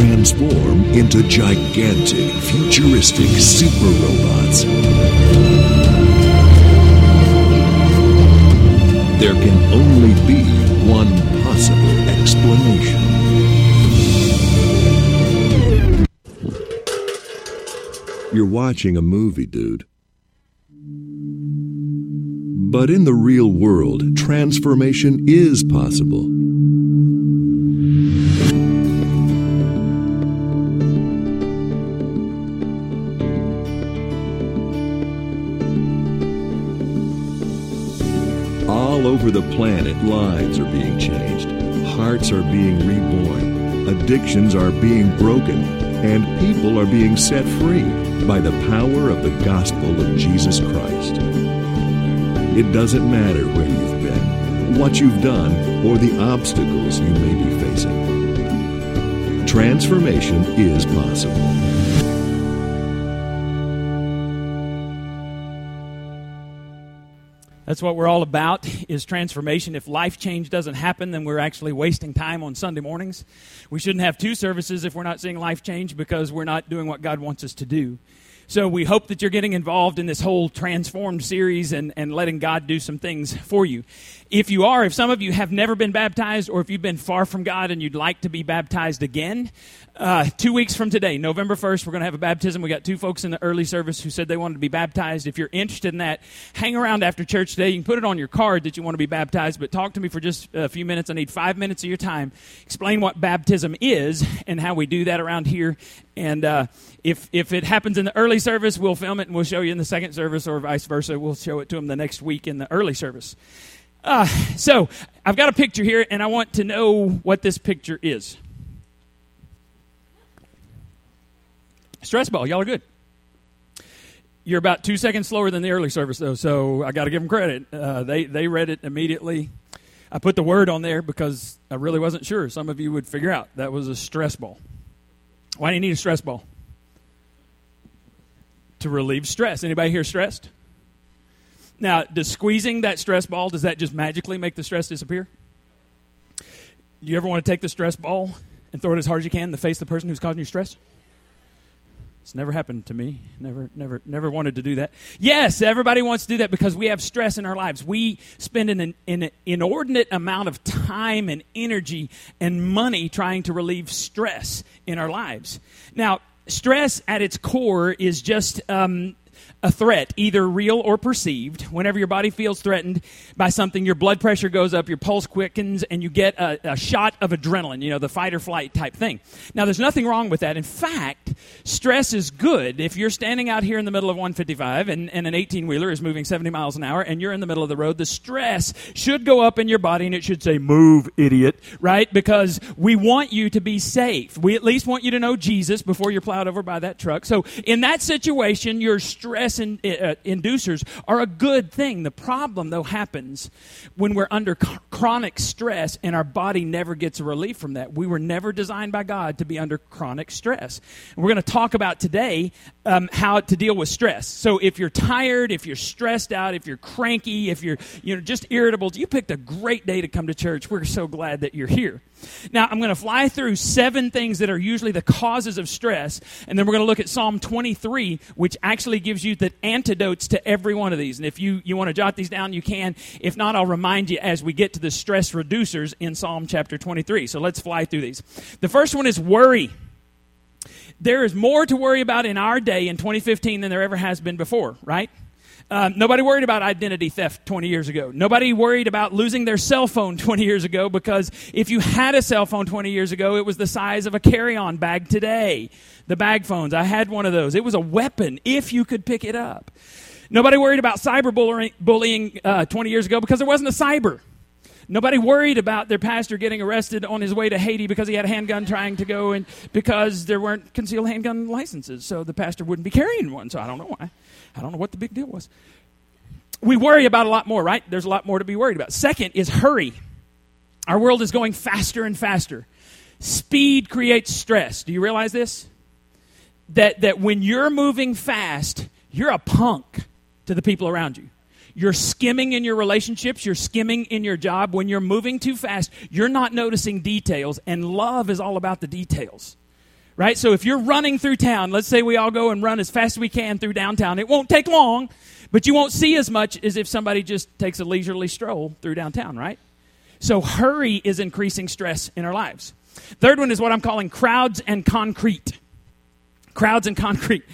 transform into gigantic, futuristic super robots. There can only be one possible explanation. You're watching a movie, dude. But in the real world, transformation is possible. Over the planet, lives are being changed, hearts are being reborn, addictions are being broken, and people are being set free by the power of the gospel of Jesus Christ. It doesn't matter where you've been, what you've done, or the obstacles you may be facing. Transformation is possible. That's what we're all about is transformation. If life change doesn't happen, then we're actually wasting time on Sunday mornings. We shouldn't have two services if we're not seeing life change because we're not doing what God wants us to do. So we hope that you're getting involved in this whole transformed series and, and letting God do some things for you. If you are, if some of you have never been baptized or if you've been far from God and you'd like to be baptized again, uh, two weeks from today, November 1st, we're going to have a baptism. We got two folks in the early service who said they wanted to be baptized. If you're interested in that, hang around after church today. You can put it on your card that you want to be baptized, but talk to me for just a few minutes. I need five minutes of your time. Explain what baptism is and how we do that around here. And uh, if, if it happens in the early service, we'll film it and we'll show you in the second service, or vice versa. We'll show it to them the next week in the early service. Uh, so I've got a picture here, and I want to know what this picture is. Stress ball, y'all are good. You're about two seconds slower than the early service, though, so I got to give them credit. Uh, they they read it immediately. I put the word on there because I really wasn't sure. Some of you would figure out that was a stress ball. Why do you need a stress ball? To relieve stress. Anybody here stressed? Now, does squeezing that stress ball, does that just magically make the stress disappear? Do you ever want to take the stress ball and throw it as hard as you can in the face of the person who's causing you stress? It's never happened to me. Never, never, never wanted to do that. Yes, everybody wants to do that because we have stress in our lives. We spend an, an inordinate amount of time and energy and money trying to relieve stress in our lives. Now, stress at its core is just um, a threat, either real or perceived. Whenever your body feels threatened by something, your blood pressure goes up, your pulse quickens, and you get a, a, shot of adrenaline, you know, the fight or flight type thing. Now, there's nothing wrong with that. In fact, stress is good. If you're standing out here in the middle of 155 and, and an 18 wheeler is moving 70 miles an hour and you're in the middle of the road, the stress should go up in your body and it should say, Move, idiot, right? Because we want you to be safe. We at least want you to know Jesus before you're plowed over by that truck. So, in that situation, your stress stress in, uh, inducers are a good thing. The problem, though, happens when we're under chronic stress and our body never gets a relief from that. We were never designed by God to be under chronic stress. And we're going to talk about today um, how to deal with stress. So if you're tired, if you're stressed out, if you're cranky, if you're you know just irritable, you picked a great day to come to church. We're so glad that you're here. Now, I'm going to fly through seven things that are usually the causes of stress, and then we're going to look at Psalm 23, which actually gives you the antidotes to every one of these. And if you, you want to jot these down, you can. If not, I'll remind you as we get to the stress reducers in Psalm chapter 23. So let's fly through these. The first one is worry. There is more to worry about in our day in 2015 than there ever has been before, right? Um, nobody worried about identity theft 20 years ago. Nobody worried about losing their cell phone 20 years ago because if you had a cell phone 20 years ago, it was the size of a carry on bag today. The bag phones, I had one of those. It was a weapon if you could pick it up. Nobody worried about cyberbullying uh, 20 years ago because there wasn't a cyber. Nobody worried about their pastor getting arrested on his way to Haiti because he had a handgun trying to go and because there weren't concealed handgun licenses. So the pastor wouldn't be carrying one. So I don't know why. I don't know what the big deal was. We worry about a lot more, right? There's a lot more to be worried about. Second is hurry. Our world is going faster and faster. Speed creates stress. Do you realize this? That, that when you're moving fast, you're a punk to the people around you. You're skimming in your relationships, you're skimming in your job. When you're moving too fast, you're not noticing details, and love is all about the details. right? So if you're running through town, let's say we all go and run as fast as we can through downtown, it won't take long, but you won't see as much as if somebody just takes a leisurely stroll through downtown, right? So hurry is increasing stress in our lives. Third one is what I'm calling crowds and concrete. Crowds and concrete.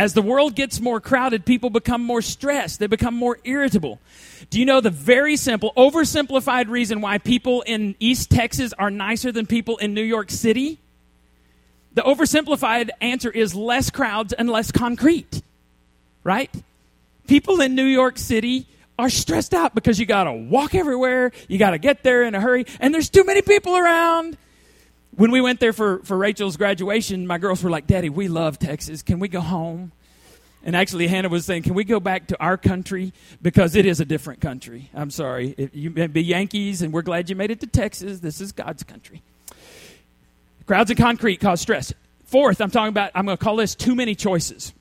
As the world gets more crowded, people become more stressed. They become more irritable. Do you know the very simple, oversimplified reason why people in East Texas are nicer than people in New York City? The oversimplified answer is less crowds and less concrete, right? People in New York City are stressed out because you got to walk everywhere, you got to get there in a hurry, and there's too many people around. When we went there for, for Rachel's graduation, my girls were like, Daddy, we love Texas. Can we go home? And actually, Hannah was saying, Can we go back to our country? Because it is a different country. I'm sorry. If you may be Yankees, and we're glad you made it to Texas. This is God's country. Crowds and concrete cause stress. Fourth, I'm talking about, I'm going to call this too many choices.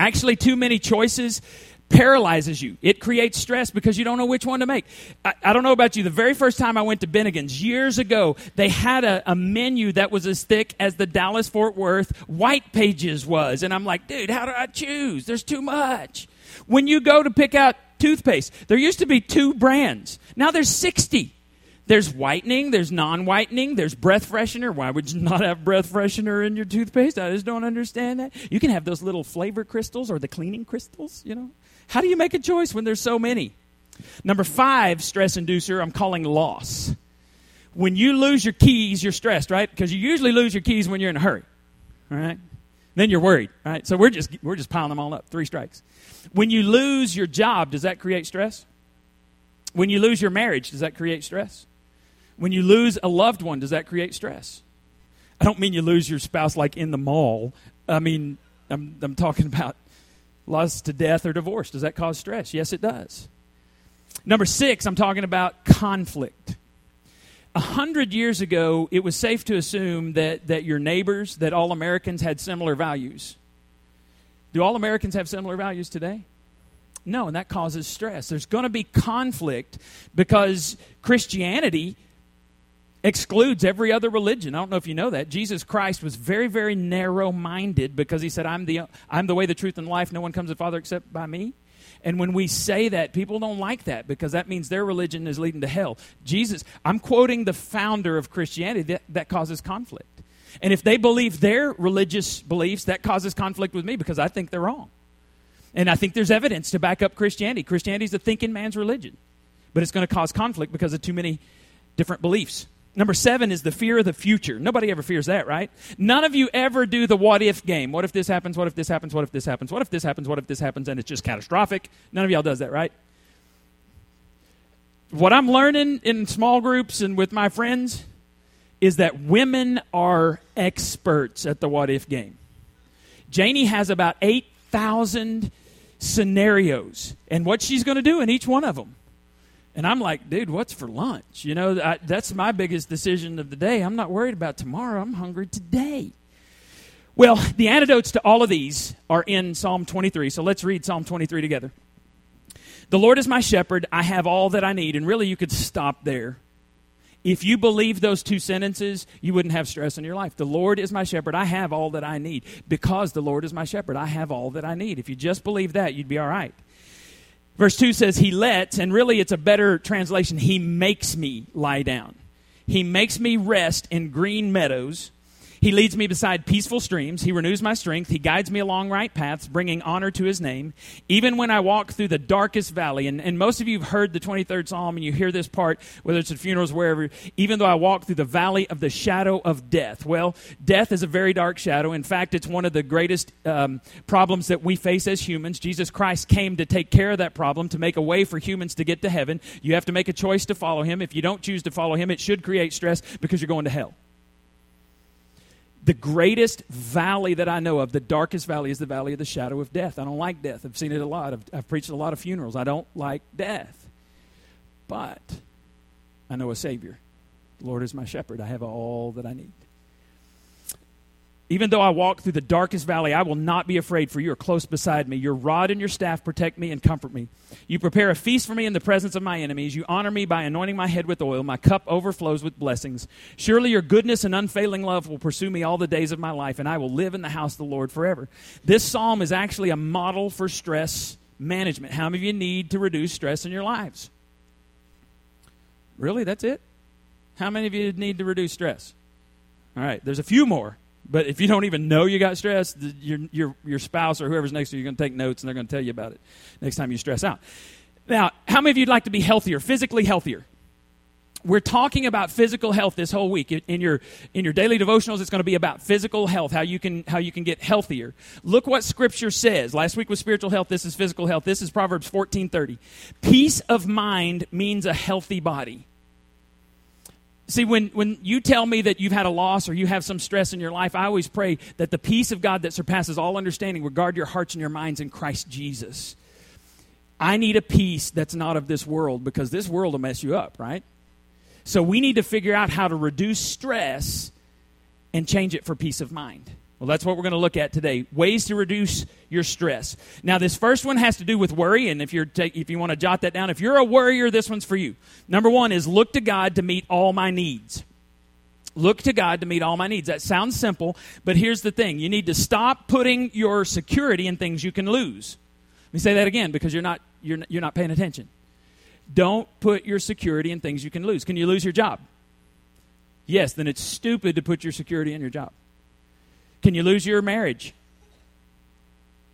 Actually, too many choices paralyzes you. It creates stress because you don't know which one to make. I, I, don't know about you. The very first time I went to Bennigan's years ago, they had a, a menu that was as thick as the Dallas Fort Worth White Pages was. And I'm like, dude, how do I choose? There's too much. When you go to pick out toothpaste, there used to be two brands. Now there's 60. There's whitening, there's non whitening, there's breath freshener. Why would you not have breath freshener in your toothpaste? I just don't understand that. You can have those little flavor crystals or the cleaning crystals, you know. How do you make a choice when there's so many? Number five stress inducer, I'm calling loss. When you lose your keys, you're stressed, right? Because you usually lose your keys when you're in a hurry, right? Then you're worried, right? So we're just, we're just piling them all up. Three strikes. When you lose your job, does that create stress? When you lose your marriage, does that create stress? When you lose a loved one, does that create stress? I don't mean you lose your spouse like in the mall. I mean, I'm, I'm talking about loss to death or divorce. Does that cause stress? Yes, it does. Number six, I'm talking about conflict. A hundred years ago, it was safe to assume that, that your neighbors, that all Americans had similar values. Do all Americans have similar values today? No, and that causes stress. There's going to be conflict because Christianity excludes every other religion. I don't know if you know that. Jesus Christ was very, very narrow minded because he said, I'm the, I'm the way, the truth, and life. No one comes to the Father except by me. And when we say that, people don't like that because that means their religion is leading to hell. Jesus, I'm quoting the founder of Christianity, that, that causes conflict. And if they believe their religious beliefs, that causes conflict with me because I think they're wrong. And I think there's evidence to back up Christianity. Christianity is a thinking man's religion, but it's going to cause conflict because of too many different beliefs. Number seven is the fear of the future. Nobody ever fears that, right? None of you ever do the what if game. What if this happens? What if this happens? What if this happens? What if this happens? What if this happens? And it's just catastrophic. None of y'all does that, right? What I'm learning in small groups and with my friends is that women are experts at the what if game. Janie has about 8,000 scenarios and what she's going to do in each one of them. And I'm like, dude, what's for lunch? You know, I, that's my biggest decision of the day. I'm not worried about tomorrow. I'm hungry today. Well, the antidotes to all of these are in Psalm 23. So let's read Psalm 23 together. The Lord is my shepherd. I have all that I need. And really, you could stop there. If you believe those two sentences, you wouldn't have stress in your life. The Lord is my shepherd. I have all that I need. Because the Lord is my shepherd, I have all that I need. If you just believe that, you'd be all right. Verse 2 says, He lets, and really it's a better translation, He makes me lie down. He makes me rest in green meadows. He leads me beside peaceful streams. He renews my strength. He guides me along right paths, bringing honor to his name. Even when I walk through the darkest valley, and, and most of you have heard the 23rd Psalm and you hear this part, whether it's at funerals, wherever, even though I walk through the valley of the shadow of death. Well, death is a very dark shadow. In fact, it's one of the greatest um, problems that we face as humans. Jesus Christ came to take care of that problem, to make a way for humans to get to heaven. You have to make a choice to follow him. If you don't choose to follow him, it should create stress because you're going to hell the greatest valley that I know of, the darkest valley, is the valley of the shadow of death. I don't like death. I've seen it a lot. I've, I've preached a lot of funerals. I don't like death. But I know a Savior. The Lord is my shepherd. I have all that I need. Even though I walk through the darkest valley, I will not be afraid, for you are close beside me. Your rod and your staff protect me and comfort me. You prepare a feast for me in the presence of my enemies. You honor me by anointing my head with oil. My cup overflows with blessings. Surely your goodness and unfailing love will pursue me all the days of my life, and I will live in the house of the Lord forever. This psalm is actually a model for stress management. How many of you need to reduce stress in your lives? Really? That's it? How many of you need to reduce stress? All right, there's a few more. But if you don't even know you got stress, your, your, your spouse or whoever's next to you are going to take notes and they're going to tell you about it next time you stress out. Now, how many of you would like to be healthier, physically healthier? We're talking about physical health this whole week. In your, in your daily devotionals, it's going to be about physical health, how you, can, how you can get healthier. Look what Scripture says. Last week was spiritual health. This is physical health. This is Proverbs 14.30. Peace of mind means a healthy body. See, when, when you tell me that you've had a loss or you have some stress in your life, I always pray that the peace of God that surpasses all understanding will guard your hearts and your minds in Christ Jesus. I need a peace that's not of this world because this world will mess you up, right? So we need to figure out how to reduce stress and change it for peace of mind. Well, that's what we're going to look at today. Ways to reduce your stress. Now, this first one has to do with worry, and if you're take, if you want to jot that down, if you're a worrier, this one's for you. Number one is look to God to meet all my needs. Look to God to meet all my needs. That sounds simple, but here's the thing: you need to stop putting your security in things you can lose. Let me say that again because you're not you're you're not paying attention. Don't put your security in things you can lose. Can you lose your job? Yes, then it's stupid to put your security in your job. Can you lose your marriage?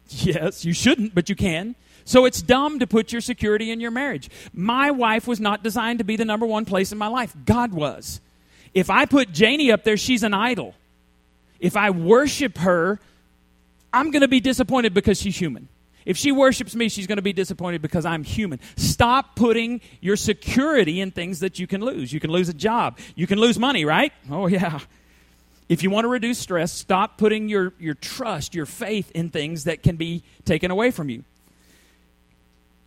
Yes, you shouldn't, but you can. So it's dumb to put your security in your marriage. My wife was not designed to be the number one place in my life. God was. If I put Janie up there, she's an idol. If I worship her, I'm going to be disappointed because she's human. If she worships me, she's going to be disappointed because I'm human. Stop putting your security in things that you can lose. You can lose a job. You can lose money, right? Oh, yeah. If you want to reduce stress, stop putting your, your trust, your faith in things that can be taken away from you.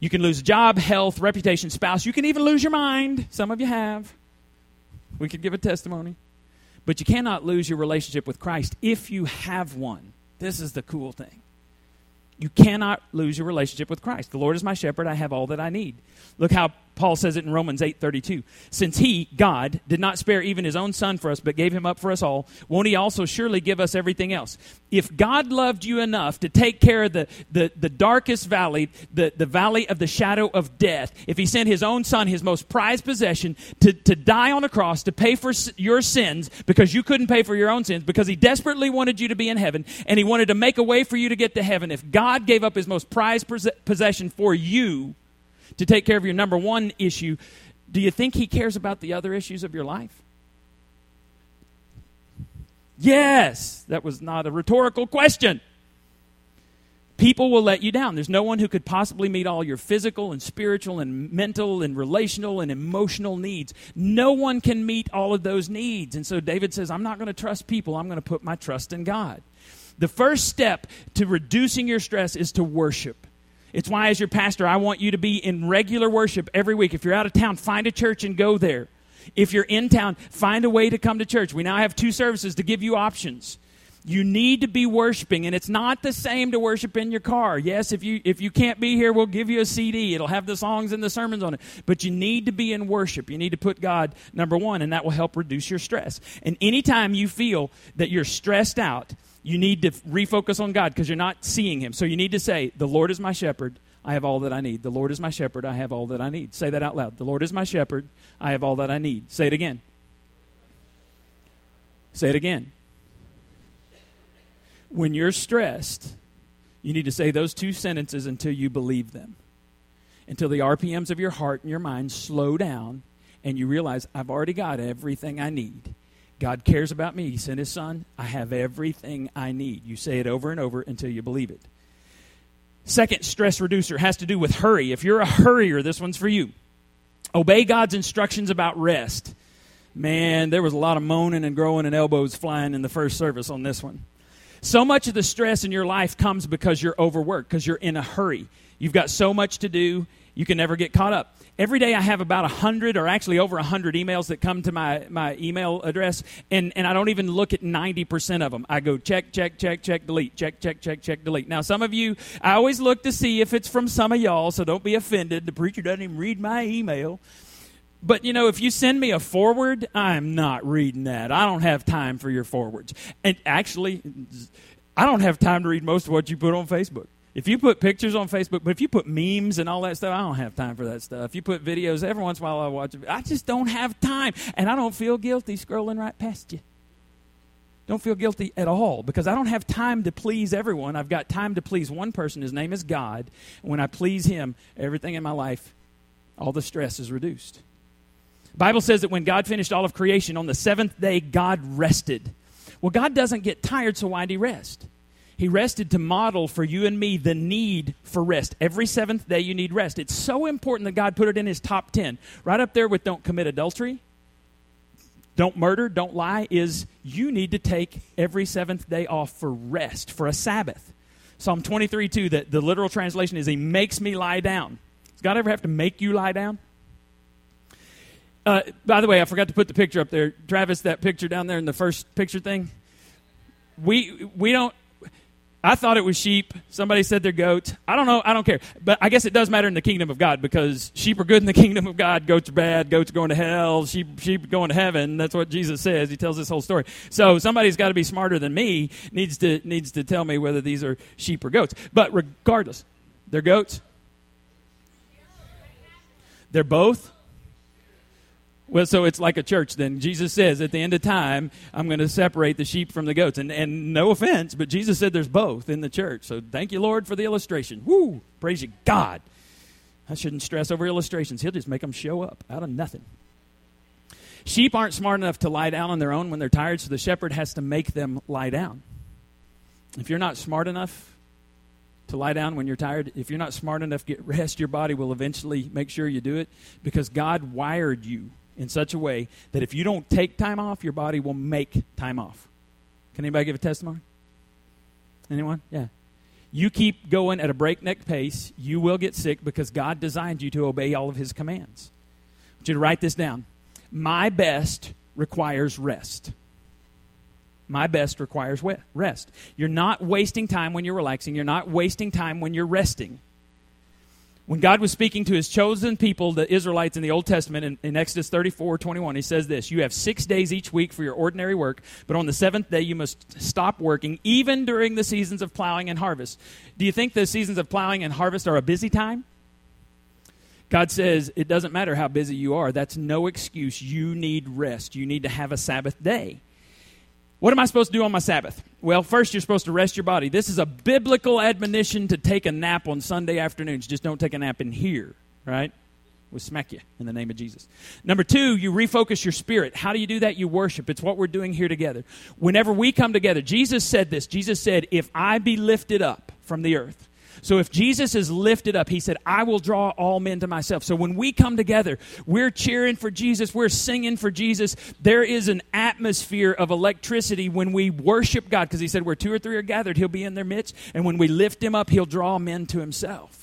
You can lose a job, health, reputation, spouse. You can even lose your mind. Some of you have. We could give a testimony. But you cannot lose your relationship with Christ if you have one. This is the cool thing. You cannot lose your relationship with Christ. The Lord is my shepherd, I have all that I need. Look how Paul says it in Romans 8:32. Since he, God, did not spare even his own son for us but gave him up for us all, won't he also surely give us everything else? If God loved you enough to take care of the, the, the darkest valley, the, the valley of the shadow of death, if he sent his own son, his most prized possession, to, to die on a cross to pay for your sins because you couldn't pay for your own sins, because he desperately wanted you to be in heaven and he wanted to make a way for you to get to heaven, if God gave up his most prized possession for you, to take care of your number one issue, do you think He cares about the other issues of your life? Yes, that was not a rhetorical question. People will let you down. There's no one who could possibly meet all your physical and spiritual and mental and relational and emotional needs. No one can meet all of those needs. And so David says, I'm not going to trust people, I'm going to put my trust in God. The first step to reducing your stress is to worship. It's why, as your pastor, I want you to be in regular worship every week. If you're out of town, find a church and go there. If you're in town, find a way to come to church. We now have two services to give you options. You need to be worshiping, and it's not the same to worship in your car. Yes, if you if you can't be here, we'll give you a CD. It'll have the songs and the sermons on it. But you need to be in worship. You need to put God number one, and that will help reduce your stress. And anytime you feel that you're stressed out, you need to refocus on God because you're not seeing Him. So you need to say, The Lord is my shepherd. I have all that I need. The Lord is my shepherd. I have all that I need. Say that out loud. The Lord is my shepherd. I have all that I need. Say it again. Say it again. When you're stressed, you need to say those two sentences until you believe them. Until the RPMs of your heart and your mind slow down and you realize, I've already got everything I need. God cares about me. He sent his son. I have everything I need. You say it over and over until you believe it. Second stress reducer has to do with hurry. If you're a hurrier, this one's for you. Obey God's instructions about rest. Man, there was a lot of moaning and growing and elbows flying in the first service on this one. So much of the stress in your life comes because you're overworked, because you're in a hurry. You've got so much to do you can never get caught up. Every day I have about 100 or actually over 100 emails that come to my, my email address, and, and I don't even look at 90% of them. I go check, check, check, check, delete, check, check, check, check, delete. Now, some of you, I always look to see if it's from some of y'all, so don't be offended. The preacher doesn't even read my email. But you know, if you send me a forward, I'm not reading that. I don't have time for your forwards. And actually, I don't have time to read most of what you put on Facebook. If you put pictures on Facebook, but if you put memes and all that stuff, I don't have time for that stuff. If you put videos, every once in a while I watch it. I just don't have time. And I don't feel guilty scrolling right past you. Don't feel guilty at all because I don't have time to please everyone. I've got time to please one person. His name is God. And when I please Him, everything in my life, all the stress is reduced. The Bible says that when God finished all of creation, on the seventh day, God rested. Well, God doesn't get tired, so why'd He rest? He rested to model for you and me the need for rest. Every seventh day, you need rest. It's so important that God put it in His top 10. Right up there with don't commit adultery, don't murder, don't lie, is you need to take every seventh day off for rest, for a Sabbath. Psalm 23 2, the, the literal translation is He makes me lie down. Does God ever have to make you lie down? Uh, by the way, I forgot to put the picture up there. Travis, that picture down there in the first picture thing. We, we don't I thought it was sheep. Somebody said they're goats. I don't know. I don't care. But I guess it does matter in the kingdom of God because sheep are good in the kingdom of God. Goats are bad. Goats are going to hell. Sheep, sheep going to heaven. That's what Jesus says. He tells this whole story. So somebody's got to be smarter than me. Needs to needs to tell me whether these are sheep or goats. But regardless, they're goats. They're both. Well, so it's like a church then. Jesus says at the end of time, I'm going to separate the sheep from the goats. And, and no offense, but Jesus said there's both in the church. So thank you, Lord, for the illustration. Woo! Praise you, God. I shouldn't stress over illustrations. He'll just make them show up out of nothing. Sheep aren't smart enough to lie down on their own when they're tired, so the shepherd has to make them lie down. If you're not smart enough to lie down when you're tired, if you're not smart enough to get rest, your body will eventually make sure you do it because God wired you in such a way that if you don't take time off, your body will make time off. Can anybody give a testimony? Anyone? Yeah. You keep going at a breakneck pace, you will get sick because God designed you to obey all of His commands. I want you to write this down. My best requires rest. My best requires rest. You're not wasting time when you're relaxing. You're not wasting time when you're resting. When God was speaking to his chosen people, the Israelites in the Old Testament, in, in, Exodus 34 21, he says this You have six days each week for your ordinary work, but on the seventh day you must stop working, even during the seasons of plowing and harvest. Do you think the seasons of plowing and harvest are a busy time? God says it doesn't matter how busy you are, that's no excuse. You need rest, you need to have a Sabbath day. What am I supposed to do on my Sabbath? Well, first, you're supposed to rest your body. This is a biblical admonition to take a nap on Sunday afternoons. Just don't take a nap in here, right? We'll smack you in the name of Jesus. Number two, you refocus your spirit. How do you do that? You worship. It's what we're doing here together. Whenever we come together, Jesus said this Jesus said, If I be lifted up from the earth, so if Jesus is lifted up, he said, I will draw all men to myself. So when we come together, we're cheering for Jesus, we're singing for Jesus. There is an atmosphere of electricity when we worship God because he said, Where two or three are gathered, he'll be in their midst. And when we lift him up, he'll draw men to himself.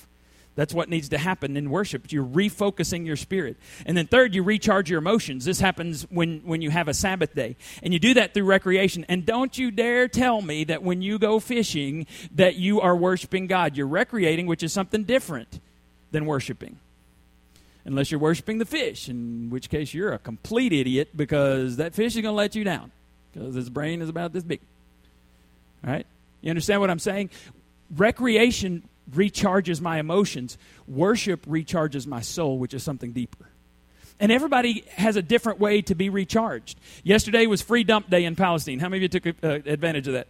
That's what needs to happen in worship. You're refocusing your spirit. And then third, you recharge your emotions. This happens when, when you have a Sabbath day. And you do that through recreation. And don't you dare tell me that when you go fishing that you are worshiping God. You're recreating, which is something different than worshiping. Unless you're worshiping the fish, in which case you're a complete idiot because that fish is going to let you down because his brain is about this big. All right? You understand what I'm saying? Recreation recharges my emotions. Worship recharges my soul, which is something deeper. And everybody has a different way to be recharged. Yesterday was free dump day in Palestine. How many of you took uh, advantage of that?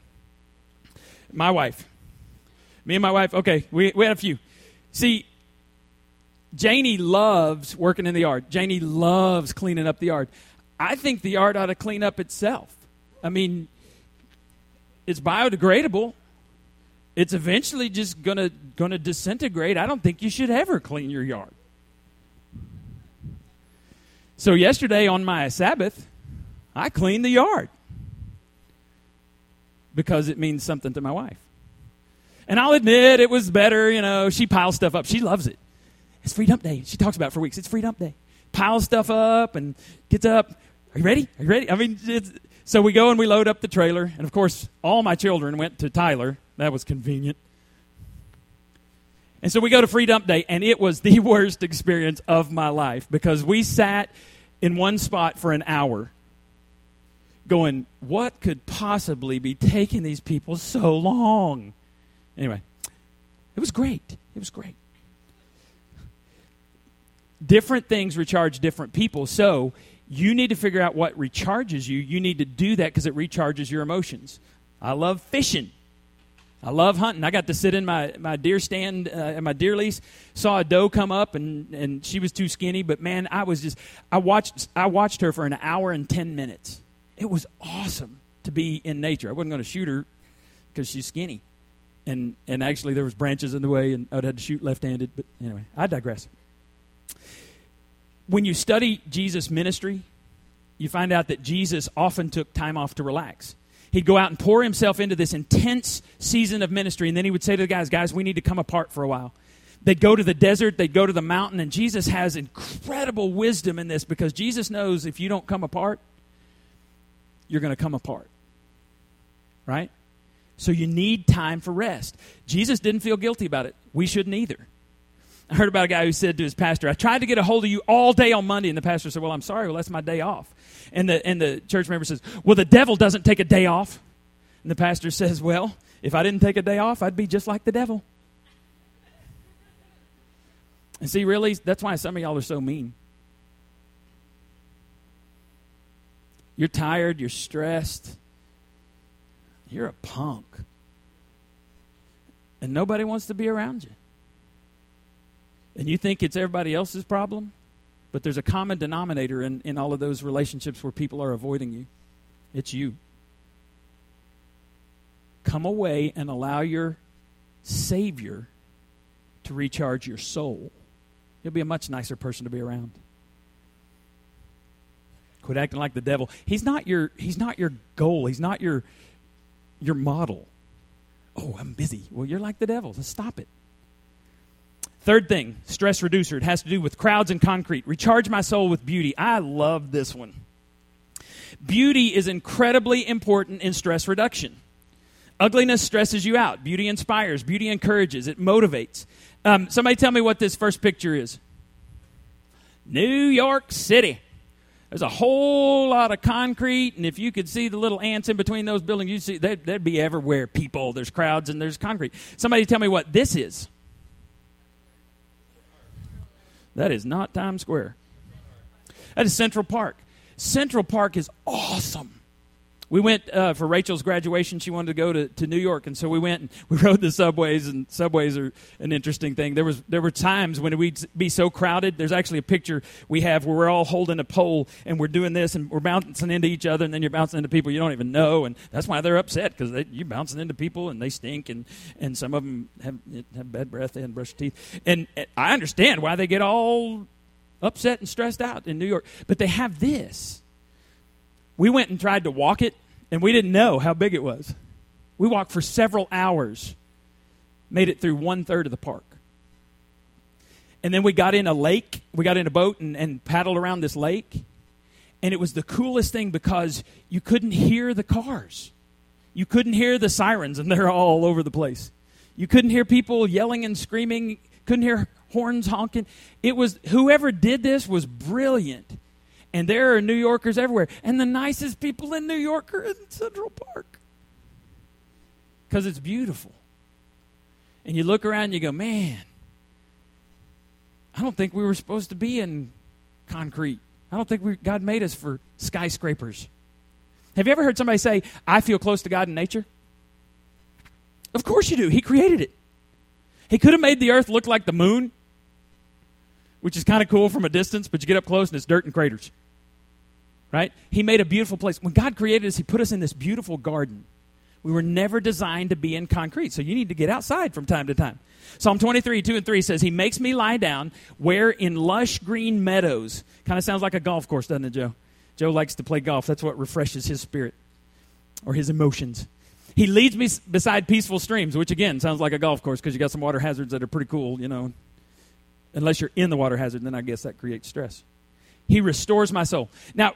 My wife. Me and my wife, okay, we, we had a few. See, Janie loves working in the yard. Janie loves cleaning up the yard. I think the yard ought to clean up itself. I mean, it's biodegradable it's eventually just gonna gonna disintegrate. I don't think you should ever clean your yard. So yesterday on my Sabbath, I cleaned the yard because it means something to my wife. And I'll admit it was better, you know, she piles stuff up. She loves it. It's free dump day. She talks about for weeks. It's free dump day. Piles stuff up and gets up. Are you ready? Are you ready? I mean, so we go and we load up the trailer. And of course, all my children went to Tyler. That was convenient. And so we go to free dump day, and it was the worst experience of my life because we sat in one spot for an hour going, What could possibly be taking these people so long? Anyway, it was great. It was great. Different things recharge different people. So you need to figure out what recharges you. You need to do that because it recharges your emotions. I love fishing. I love hunting. I got to sit in my, my deer stand uh, at my deer lease, saw a doe come up, and, and she was too skinny. But man, I was just I watched I watched her for an hour and ten minutes. It was awesome to be in nature. I wasn't going to shoot her because she's skinny, and and actually there was branches in the way, and I'd had to shoot left handed. But anyway, I digress. When you study Jesus' ministry, you find out that Jesus often took time off to relax he'd go out and pour himself into this intense season of ministry. And then he would say to the guys, guys, we need to come apart for a while. They'd go to the desert, they'd go to the mountain, and Jesus has incredible wisdom in this because Jesus knows if you don't come apart, you're going to come apart. Right? So you need time for rest. Jesus didn't feel guilty about it. We shouldn't either. I heard about a guy who said to his pastor, I tried to get a hold of you all day on Monday. And the pastor said, Well, I'm sorry. Well, that's my day off. And the, and the church member says, Well, the devil doesn't take a day off. And the pastor says, Well, if I didn't take a day off, I'd be just like the devil. And see, really, that's why some of y'all are so mean. You're tired, you're stressed, you're a punk. And nobody wants to be around you and you think it's everybody else's problem, but there's a common denominator in, in all of those relationships where people are avoiding you. It's you. Come away and allow your Savior to recharge your soul. You'll be a much nicer person to be around. Quit acting like the devil. He's not your he's not your goal. He's not your your model. Oh, I'm busy. Well, you're like the devil. So stop it. Third thing, stress reducer. It has to do with crowds and concrete. Recharge my soul with beauty. I love this one. Beauty is incredibly important in stress reduction. Ugliness stresses you out. Beauty inspires. Beauty encourages. It motivates. Um, somebody tell me what this first picture is. New York City. There's a whole lot of concrete, and if you could see the little ants in between those buildings, you'd see they'd, they'd be everywhere. People, there's crowds, and there's concrete. Somebody tell me what this is. That is not Times Square. That is Central Park. Central Park is awesome we went uh, for Rachel's graduation. She wanted to go to, to New York, and so we went and we rode the subways. And subways are an interesting thing. There was there were times when we'd be so crowded. There's actually a picture we have where we're all holding a pole and we're doing this and we're bouncing into each other, and then you're bouncing into people you don't even know, and that's why they're upset because you're bouncing into people and they stink, and and some of them have have bad breath. They hadn't brushed teeth, and, and I understand why they get all upset and stressed out in New York, but they have this we went and tried to walk it, and we didn't know how big it was. We walked for several hours, made it through one third of the park. And then we got in a lake, we got in a boat and, and paddled around this lake. And it was the coolest thing because you couldn't hear the cars. You couldn't hear the sirens, and they're all over the place. You couldn't hear people yelling and screaming, couldn't hear horns honking. It was whoever did this was brilliant and there are New Yorkers everywhere. And the nicest people in New York are in Central Park because it's beautiful. And you look around and you go, man, I don't think we were supposed to be in concrete. I don't think we, God made us for skyscrapers. Have you ever heard somebody say, I feel close to God in nature? Of course you do. He created it. He could have made the earth look like the moon, which is kind of cool from a distance, but you get up close and it's dirt and craters right? He made a beautiful place. When God created us, He put us in this beautiful garden. We were never designed to be in concrete, so you need to get outside from time to time. Psalm 23, 2 and 3 says, He makes me lie down where in lush green meadows. Kind of sounds like a golf course, doesn't it, Joe? Joe likes to play golf. That's what refreshes his spirit or his emotions. He leads me beside peaceful streams, which again sounds like a golf course because you got some water hazards that are pretty cool, you know. unless you're in the water hazard, then I guess that creates stress. He restores my soul. Now,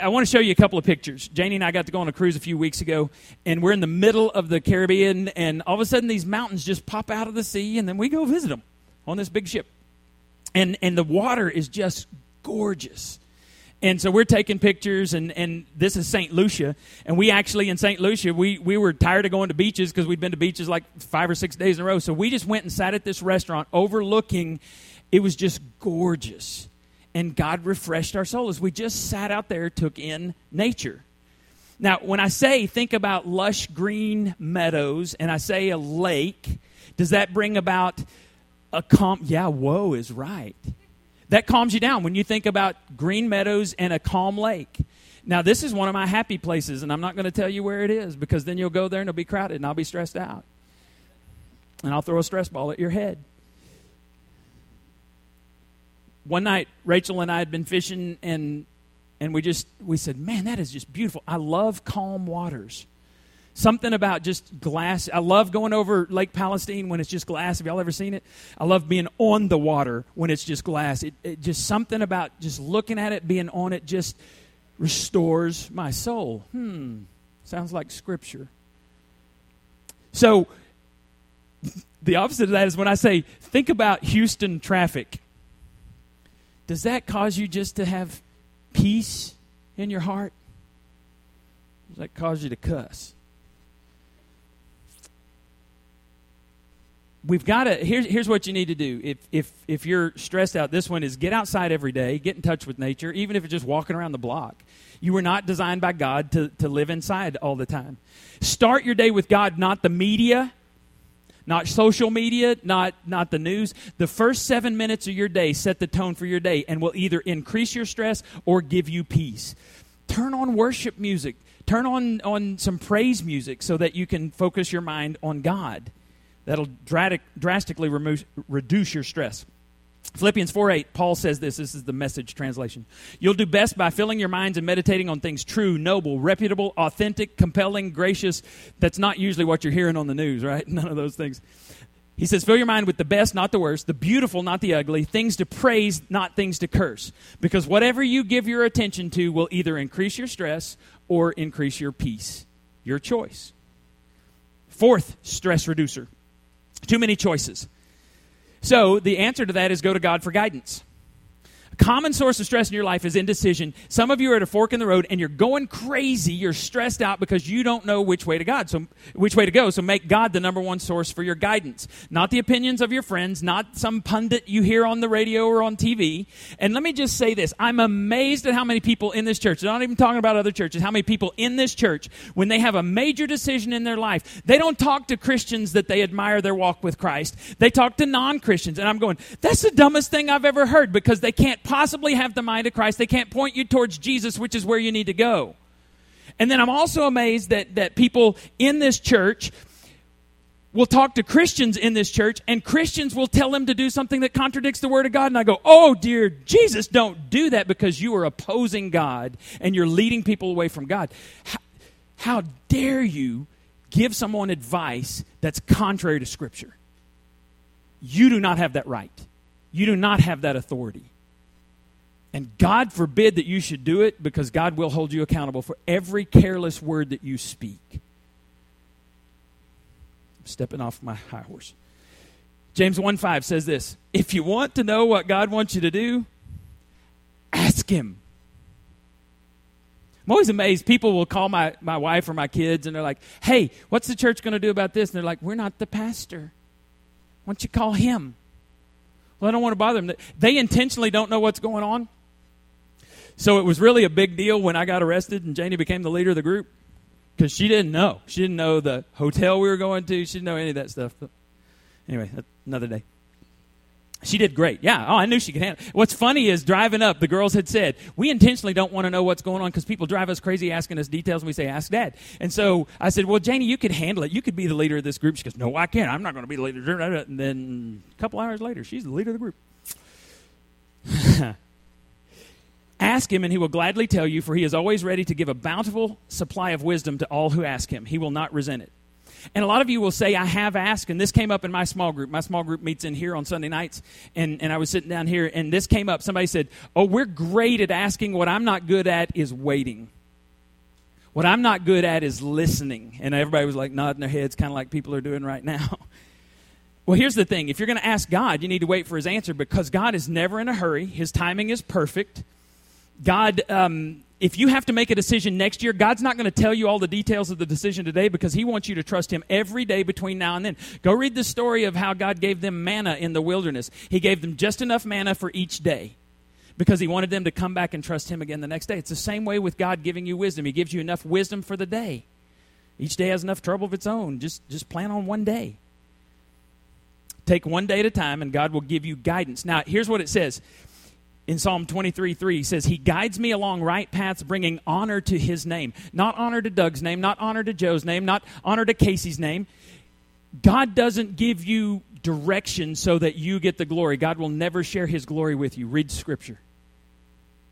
I want to show you a couple of pictures. Janie and I got to go on a cruise a few weeks ago, and we're in the middle of the Caribbean, and all of a sudden these mountains just pop out of the sea, and then we go visit them on this big ship. And, and the water is just gorgeous. And so we're taking pictures, and, and this is St. Lucia. And we actually, in St. Lucia, we, we were tired of going to beaches because we'd been to beaches like five or six days in a row. So we just went and sat at this restaurant overlooking. It was just gorgeous and God refreshed our soul as we just sat out there, took in nature. Now, when I say think about lush green meadows and I say a lake, does that bring about a calm? Yeah, whoa is right. That calms you down when you think about green meadows and a calm lake. Now, this is one of my happy places, and I'm not going to tell you where it is because then you'll go there and it'll be crowded and I'll be stressed out. And I'll throw a stress ball at your head one night Rachel and I had been fishing and and we just we said, "Man, that is just beautiful. I love calm waters." Something about just glass. I love going over Lake Palestine when it's just glass. Have y'all ever seen it? I love being on the water when it's just glass. It, it just something about just looking at it, being on it, just restores my soul. Hmm, sounds like scripture. So, the opposite of that is when I say, think about Houston traffic does that cause you just to have peace in your heart? Does that cause you to cuss? We've got to here's here's what you need to do. If if if you're stressed out, this one is get outside every day, get in touch with nature, even if it's just walking around the block. You were not designed by God to, to live inside all the time. Start your day with God, not the media, not social media, not, not the news. The first seven minutes of your day set the tone for your day and will either increase your stress or give you peace. Turn on worship music. Turn on, on some praise music so that you can focus your mind on God. That'll drastically remove, reduce your stress. Philippians 4 8, Paul says this. This is the message translation. You'll do best by filling your minds and meditating on things true, noble, reputable, authentic, compelling, gracious. That's not usually what you're hearing on the news, right? None of those things. He says, fill your mind with the best, not the worst, the beautiful, not the ugly, things to praise, not things to curse. Because whatever you give your attention to will either increase your stress or increase your peace. Your choice. Fourth stress reducer too many choices. So the answer to that is go to God for guidance common source of stress in your life is indecision. Some of you are at a fork in the road and you're going crazy. You're stressed out because you don't know which way to God. So which way to go. So make God the number one source for your guidance. Not the opinions of your friends, not some pundit you hear on the radio or on TV. And let me just say this. I'm amazed at how many people in this church, I'm not even talking about other churches, how many people in this church, when they have a major decision in their life, they don't talk to Christians that they admire their walk with Christ. They talk to non-Christians. And I'm going, that's the dumbest thing I've ever heard because they can't possibly have the mind of Christ. They can't point you towards Jesus, which is where you need to go. And then I'm also amazed that, that people in this church will talk to Christians in this church, and Christians will tell them to do something that contradicts the Word of God. And I go, Oh, dear Jesus, don't do that because you are opposing God and you're leading people away from God. How, how dare you give someone advice that's contrary to Scripture? You do not have that right. You do not have that authority. And God forbid that you should do it because God will hold you accountable for every careless word that you speak. I'm stepping off my high horse. James 1 5 says this If you want to know what God wants you to do, ask Him. I'm always amazed. People will call my, my wife or my kids and they're like, hey, what's the church going to do about this? And they're like, we're not the pastor. Why don't you call him? Well, I don't want to bother them. They intentionally don't know what's going on. So it was really a big deal when I got arrested and Janie became the leader of the group because she didn't know. She didn't know the hotel we were going to. She didn't know any of that stuff. But anyway, another day. She did great. Yeah. Oh, I knew she could handle it. What's funny is driving up, the girls had said, we intentionally don't want to know what's going on because people drive us crazy asking us details and we say, ask dad. And so I said, well, Janie, you could handle it. You could be the leader of this group. She goes, no, I can't. I'm not going to be the leader. And then a couple hours later, she's the leader of the group. Ask him, and he will gladly tell you, for he is always ready to give a bountiful supply of wisdom to all who ask him. He will not resent it. And a lot of you will say, I have asked, and this came up in my small group. My small group meets in here on Sunday nights, and, and I was sitting down here, and this came up. Somebody said, Oh, we're great at asking. What I'm not good at is waiting. What I'm not good at is listening. And everybody was like nodding their heads, kind of like people are doing right now. Well, here's the thing if you're going to ask God, you need to wait for his answer because God is never in a hurry, his timing is perfect. God, um, if you have to make a decision next year, God's not going to tell you all the details of the decision today because He wants you to trust Him every day between now and then. Go read the story of how God gave them manna in the wilderness. He gave them just enough manna for each day because He wanted them to come back and trust Him again the next day. It's the same way with God giving you wisdom. He gives you enough wisdom for the day. Each day has enough trouble of its own. Just, just plan on one day. Take one day at a time, and God will give you guidance. Now, here's what it says in Psalm 23 3, he says, He guides me along right paths, bringing honor to his name. Not honor to Doug's name, not honor to Joe's name, not honor to Casey's name. God doesn't give you direction so that you get the glory. God will never share his glory with you. Read Scripture.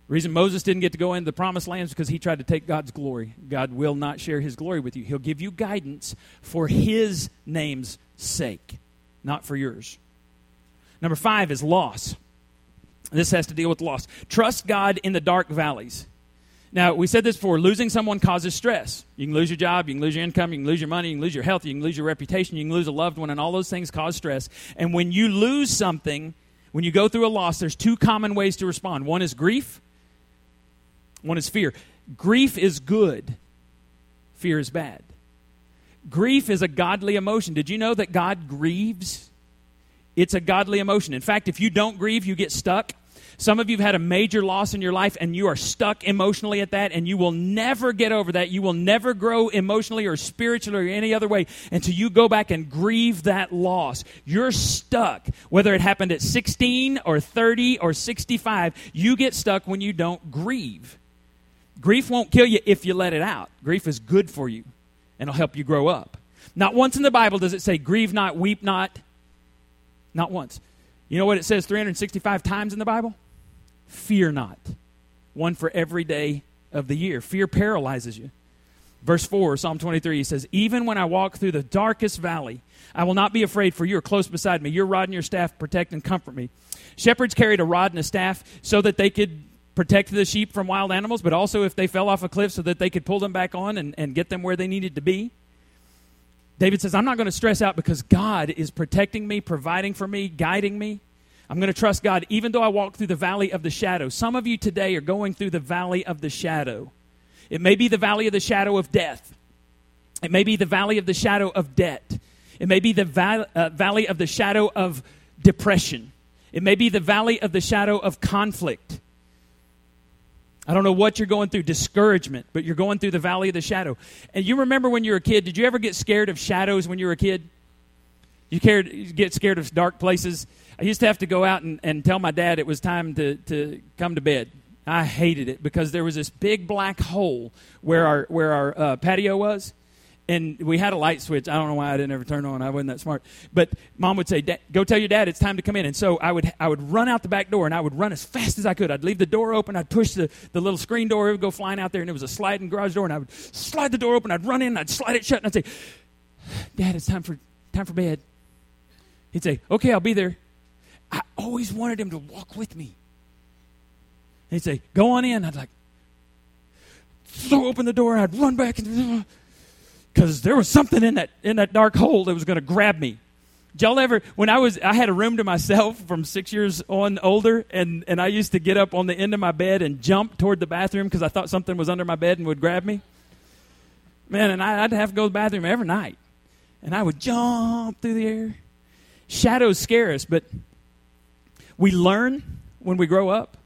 The reason Moses didn't get to go into the promised land is because he tried to take God's glory. God will not share his glory with you. He'll give you guidance for his name's sake, not for yours. Number five is loss. This has to deal with loss. Trust God in the dark valleys. Now, we said this before losing someone causes stress. You can lose your job, you can lose your income, you can lose your money, you can lose your health, you can lose your reputation, you can lose a loved one, and all those things cause stress. And when you lose something, when you go through a loss, there's two common ways to respond one is grief, one is fear. Grief is good, fear is bad. Grief is a godly emotion. Did you know that God grieves? It's a godly emotion. In fact, if you don't grieve, you get stuck. Some of you have had a major loss in your life and you are stuck emotionally at that and you will never get over that. You will never grow emotionally or spiritually or any other way until you go back and grieve that loss. You're stuck. Whether it happened at 16 or 30 or 65, you get stuck when you don't grieve. Grief won't kill you if you let it out. Grief is good for you and it'll help you grow up. Not once in the Bible does it say, grieve not, weep not. Not once. You know what it says 365 times in the Bible? Fear not. One for every day of the year. Fear paralyzes you. Verse 4, Psalm 23, he says, Even when I walk through the darkest valley, I will not be afraid, for you are close beside me. Your rod and your staff protect and comfort me. Shepherds carried a rod and a staff so that they could protect the sheep from wild animals, but also if they fell off a cliff so that they could pull them back on and, and get them where they needed to be. David says, I'm not going to stress out because God is protecting me, providing for me, guiding me. I'm going to trust God even though I walk through the valley of the shadow. Some of you today are going through the valley of the shadow. It may be the valley of the shadow of death, it may be the valley of the shadow of debt, it may be the val- uh, valley of the shadow of depression, it may be the valley of the shadow of conflict. I don't know what you're going through, discouragement, but you're going through the valley of the shadow. And you remember when you were a kid, did you ever get scared of shadows when you were a kid? You, cared, get scared of dark places? I used to have to go out and, and tell my dad it was time to, to come to bed. I hated it because there was this big black hole where our, where our uh, patio was and we had a light switch. I don't know why I didn't ever turn on. I wasn't that smart. But mom would say, "Go tell your dad it's time to come in." And so I would I would run out the back door and I would run as fast as I could. I'd leave the door open. I'd push the, the little screen door. It would go flying out there, and it was a sliding garage door. And I would slide the door open. I'd run in. I'd slide it shut, and I'd say, "Dad, it's time for time for bed." He'd say, "Okay, I'll be there." I always wanted him to walk with me. He'd say, "Go on in." I'd like throw open the door. I'd run back and because there was something in that in that dark hole that was going to grab me. Did y'all ever when I was I had a room to myself from six years on older, and and I used to get up on the end of my bed and jump toward the bathroom because I thought something was under my bed and would grab me. Man, and I, I'd have to go to the bathroom every night, and I would jump through the air. Shadows scare us, but we learn when we grow up.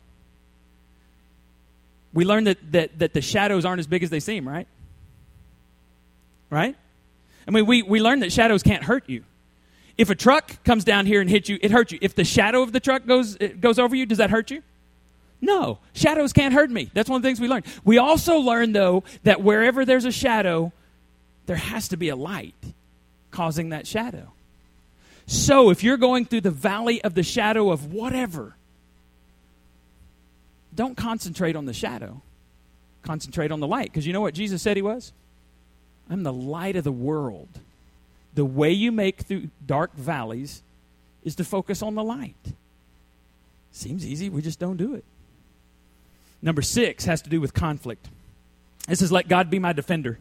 We learn that, that, that the shadows aren't as big as they seem, right? Right? I mean, we, we learned that shadows can't hurt you. If a truck comes down here and hits you, it hurts you. If the shadow of the truck goes, goes over you, does that hurt you? No. Shadows can't hurt me. That's one of the things we learned. We also learned, though, that wherever there's a shadow, there has to be a light causing that shadow. So if you're going through the valley of the shadow of whatever, don't concentrate on the shadow. Concentrate on the light. Because you know what Jesus said he was? I'm the light of the world. the way you make through dark valleys is to focus on the light. Seems easy, we just don't do it. Number six has to do with conflict. This is let God be my defender.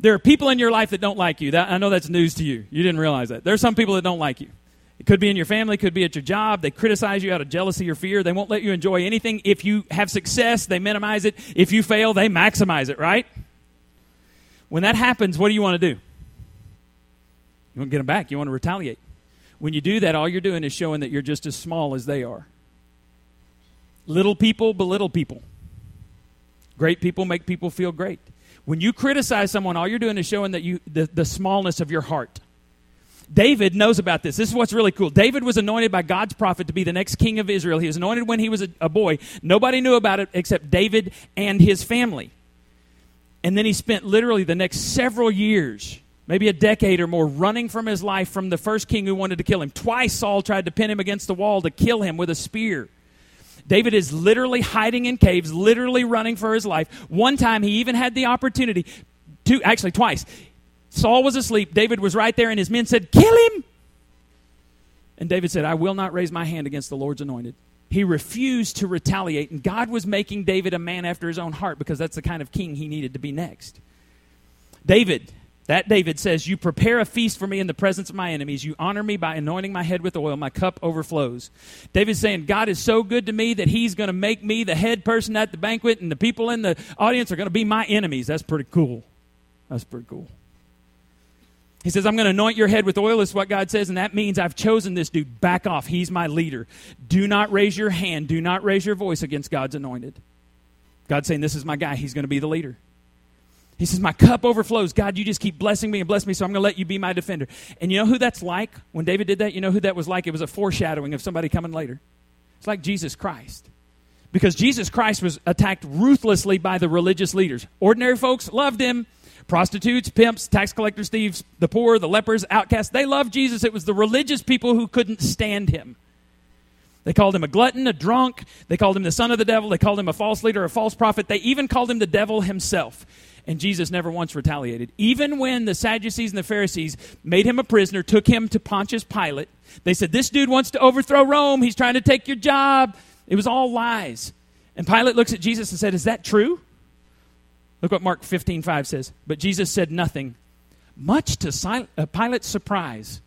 There are people in your life that don't like you. That, I know that's news to you. You didn't realize that. There are some people that don't like you. It could be in your family, could be at your job. They criticize you out of jealousy or fear. They won't let you enjoy anything. If you have success, they minimize it. If you fail, they maximize it, right? When that happens, what do you want to do? You want to get them back. You want to retaliate. When you do that, all you're doing is showing that you're just as small as they are. Little people belittle people. Great people make people feel great. When you criticize someone, all you're doing is showing that you the, the smallness of your heart. David knows about this. This is what's really cool. David was anointed by God's prophet to be the next king of Israel. He was anointed when he was a, a boy. Nobody knew about it except David and his family. And then he spent literally the next several years, maybe a decade or more, running from his life from the first king who wanted to kill him. Twice Saul tried to pin him against the wall to kill him with a spear. David is literally hiding in caves, literally running for his life. One time he even had the opportunity to, actually, twice. Saul was asleep. David was right there, and his men said, Kill him! And David said, I will not raise my hand against the Lord's anointed. He refused to retaliate, and God was making David a man after his own heart because that's the kind of king he needed to be next. David that David says, You prepare a feast for me in the presence of my enemies. You honor me by anointing my head with oil. My cup overflows. David's saying, God is so good to me that he's going to make me the head person at the banquet, and the people in the audience are going to be my enemies. That's pretty cool. That's pretty cool. He says, I'm going to anoint your head with oil, is what God says, and that means I've chosen this dude. Back off. He's my leader. Do not raise your hand. Do not raise your voice against God's anointed. God's saying, This is my guy. He's going to be the leader. He says, My cup overflows. God, you just keep blessing me and bless me, so I'm going to let you be my defender. And you know who that's like? When David did that, you know who that was like? It was a foreshadowing of somebody coming later. It's like Jesus Christ. Because Jesus Christ was attacked ruthlessly by the religious leaders. Ordinary folks loved him. Prostitutes, pimps, tax collectors, thieves, the poor, the lepers, outcasts, they loved Jesus. It was the religious people who couldn't stand him. They called him a glutton, a drunk. They called him the son of the devil. They called him a false leader, a false prophet. They even called him the devil himself and Jesus never once retaliated. Even when the Sadducees and the Pharisees made him a prisoner, took him to Pontius Pilate, they said, This dude wants to overthrow Rome. He's trying to take your job. It was all lies. And Pilate looks at Jesus and said, Is that true? Look what Mark 15 5 says. But Jesus said nothing, much to uh, Pilate's surprise.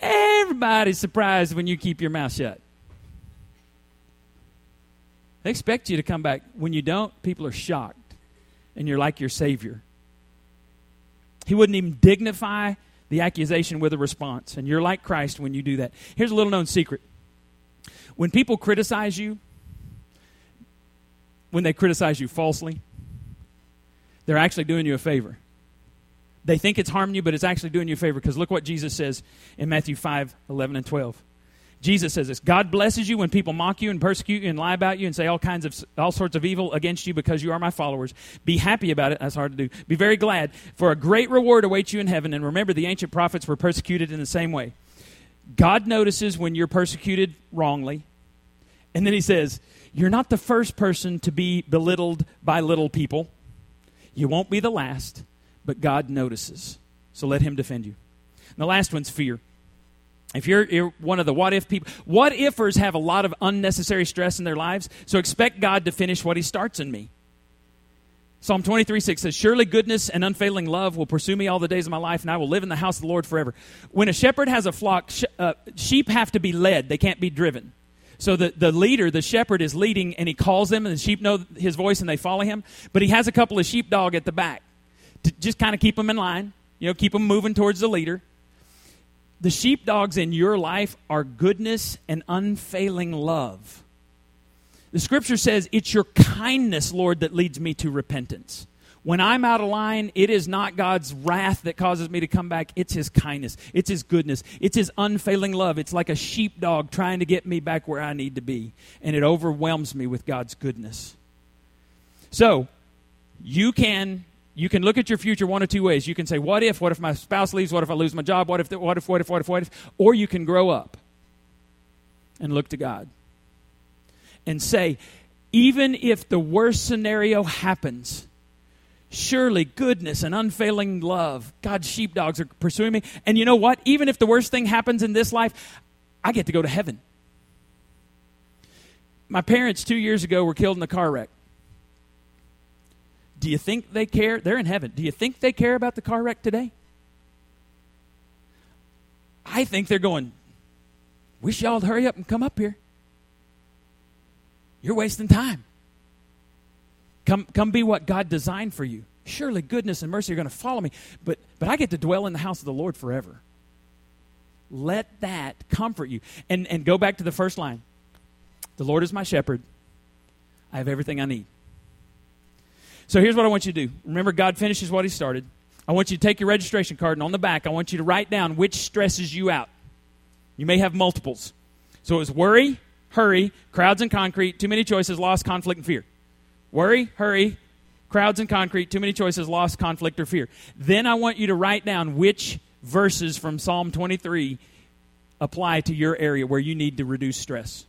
Everybody's surprised when you keep your mouth shut. They expect you to come back. When you don't, people are shocked and you're like your Savior. He wouldn't even dignify the accusation with a response, and you're like Christ when you do that. Here's a little known secret when people criticize you, when they criticize you falsely, they're actually doing you a favor. They think it's harming you, but it's actually doing you a favor because look what Jesus says in Matthew 5 11 and 12. Jesus says this God blesses you when people mock you and persecute you and lie about you and say all kinds of all sorts of evil against you because you are my followers. Be happy about it. That's hard to do. Be very glad, for a great reward awaits you in heaven. And remember, the ancient prophets were persecuted in the same way. God notices when you're persecuted wrongly. And then he says, You're not the first person to be belittled by little people. You won't be the last, but God notices. So let him defend you. And the last one's fear. If you're, you're, one of the what if people, what ifers have a lot of unnecessary stress in their lives, so expect God to finish what He starts in me. Psalm 23 6 says, Surely goodness and unfailing love will pursue me all the days of my life, and I will live in the house of the Lord forever. When a shepherd has a flock, sh- uh, sheep have to be led, they can't be driven. So the, the leader, the shepherd, is leading, and he calls them, and the sheep know his voice and they follow him. But he has a couple of sheepdog at the back to just kind of keep them in line, you know, keep them moving towards the leader. The sheepdogs in your life are goodness and unfailing love. The scripture says, It's your kindness, Lord, that leads me to repentance. When I'm out of line, it is not God's wrath that causes me to come back. It's His kindness. It's His goodness. It's His unfailing love. It's like a sheepdog trying to get me back where I need to be. And it overwhelms me with God's goodness. So, you can you can look at your future one of two ways. You can say, What if? What if my spouse leaves? What if I lose my job? What if, what if, what if, what if, what if? Or you can grow up and look to God and say, Even if the worst scenario happens, Surely goodness and unfailing love, God's sheepdogs are pursuing me. And you know what? Even if the worst thing happens in this life, I get to go to heaven. My parents, two years ago, were killed in a car wreck. Do you think they care? They're in heaven. Do you think they care about the car wreck today? I think they're going, wish y'all would hurry up and come up here. You're wasting time. Come, come be what God designed for you. Surely goodness and mercy are going to follow me, but, but I get to dwell in the house of the Lord forever. Let that comfort you. And, and go back to the first line The Lord is my shepherd. I have everything I need. So here's what I want you to do. Remember, God finishes what He started. I want you to take your registration card, and on the back, I want you to write down which stresses you out. You may have multiples. So it was worry, hurry, crowds and concrete, too many choices, loss, conflict, and fear. Worry, hurry, crowds and concrete, too many choices, loss, conflict, or fear. Then I want you to write down which verses from Psalm 23 apply to your area where you need to reduce stress.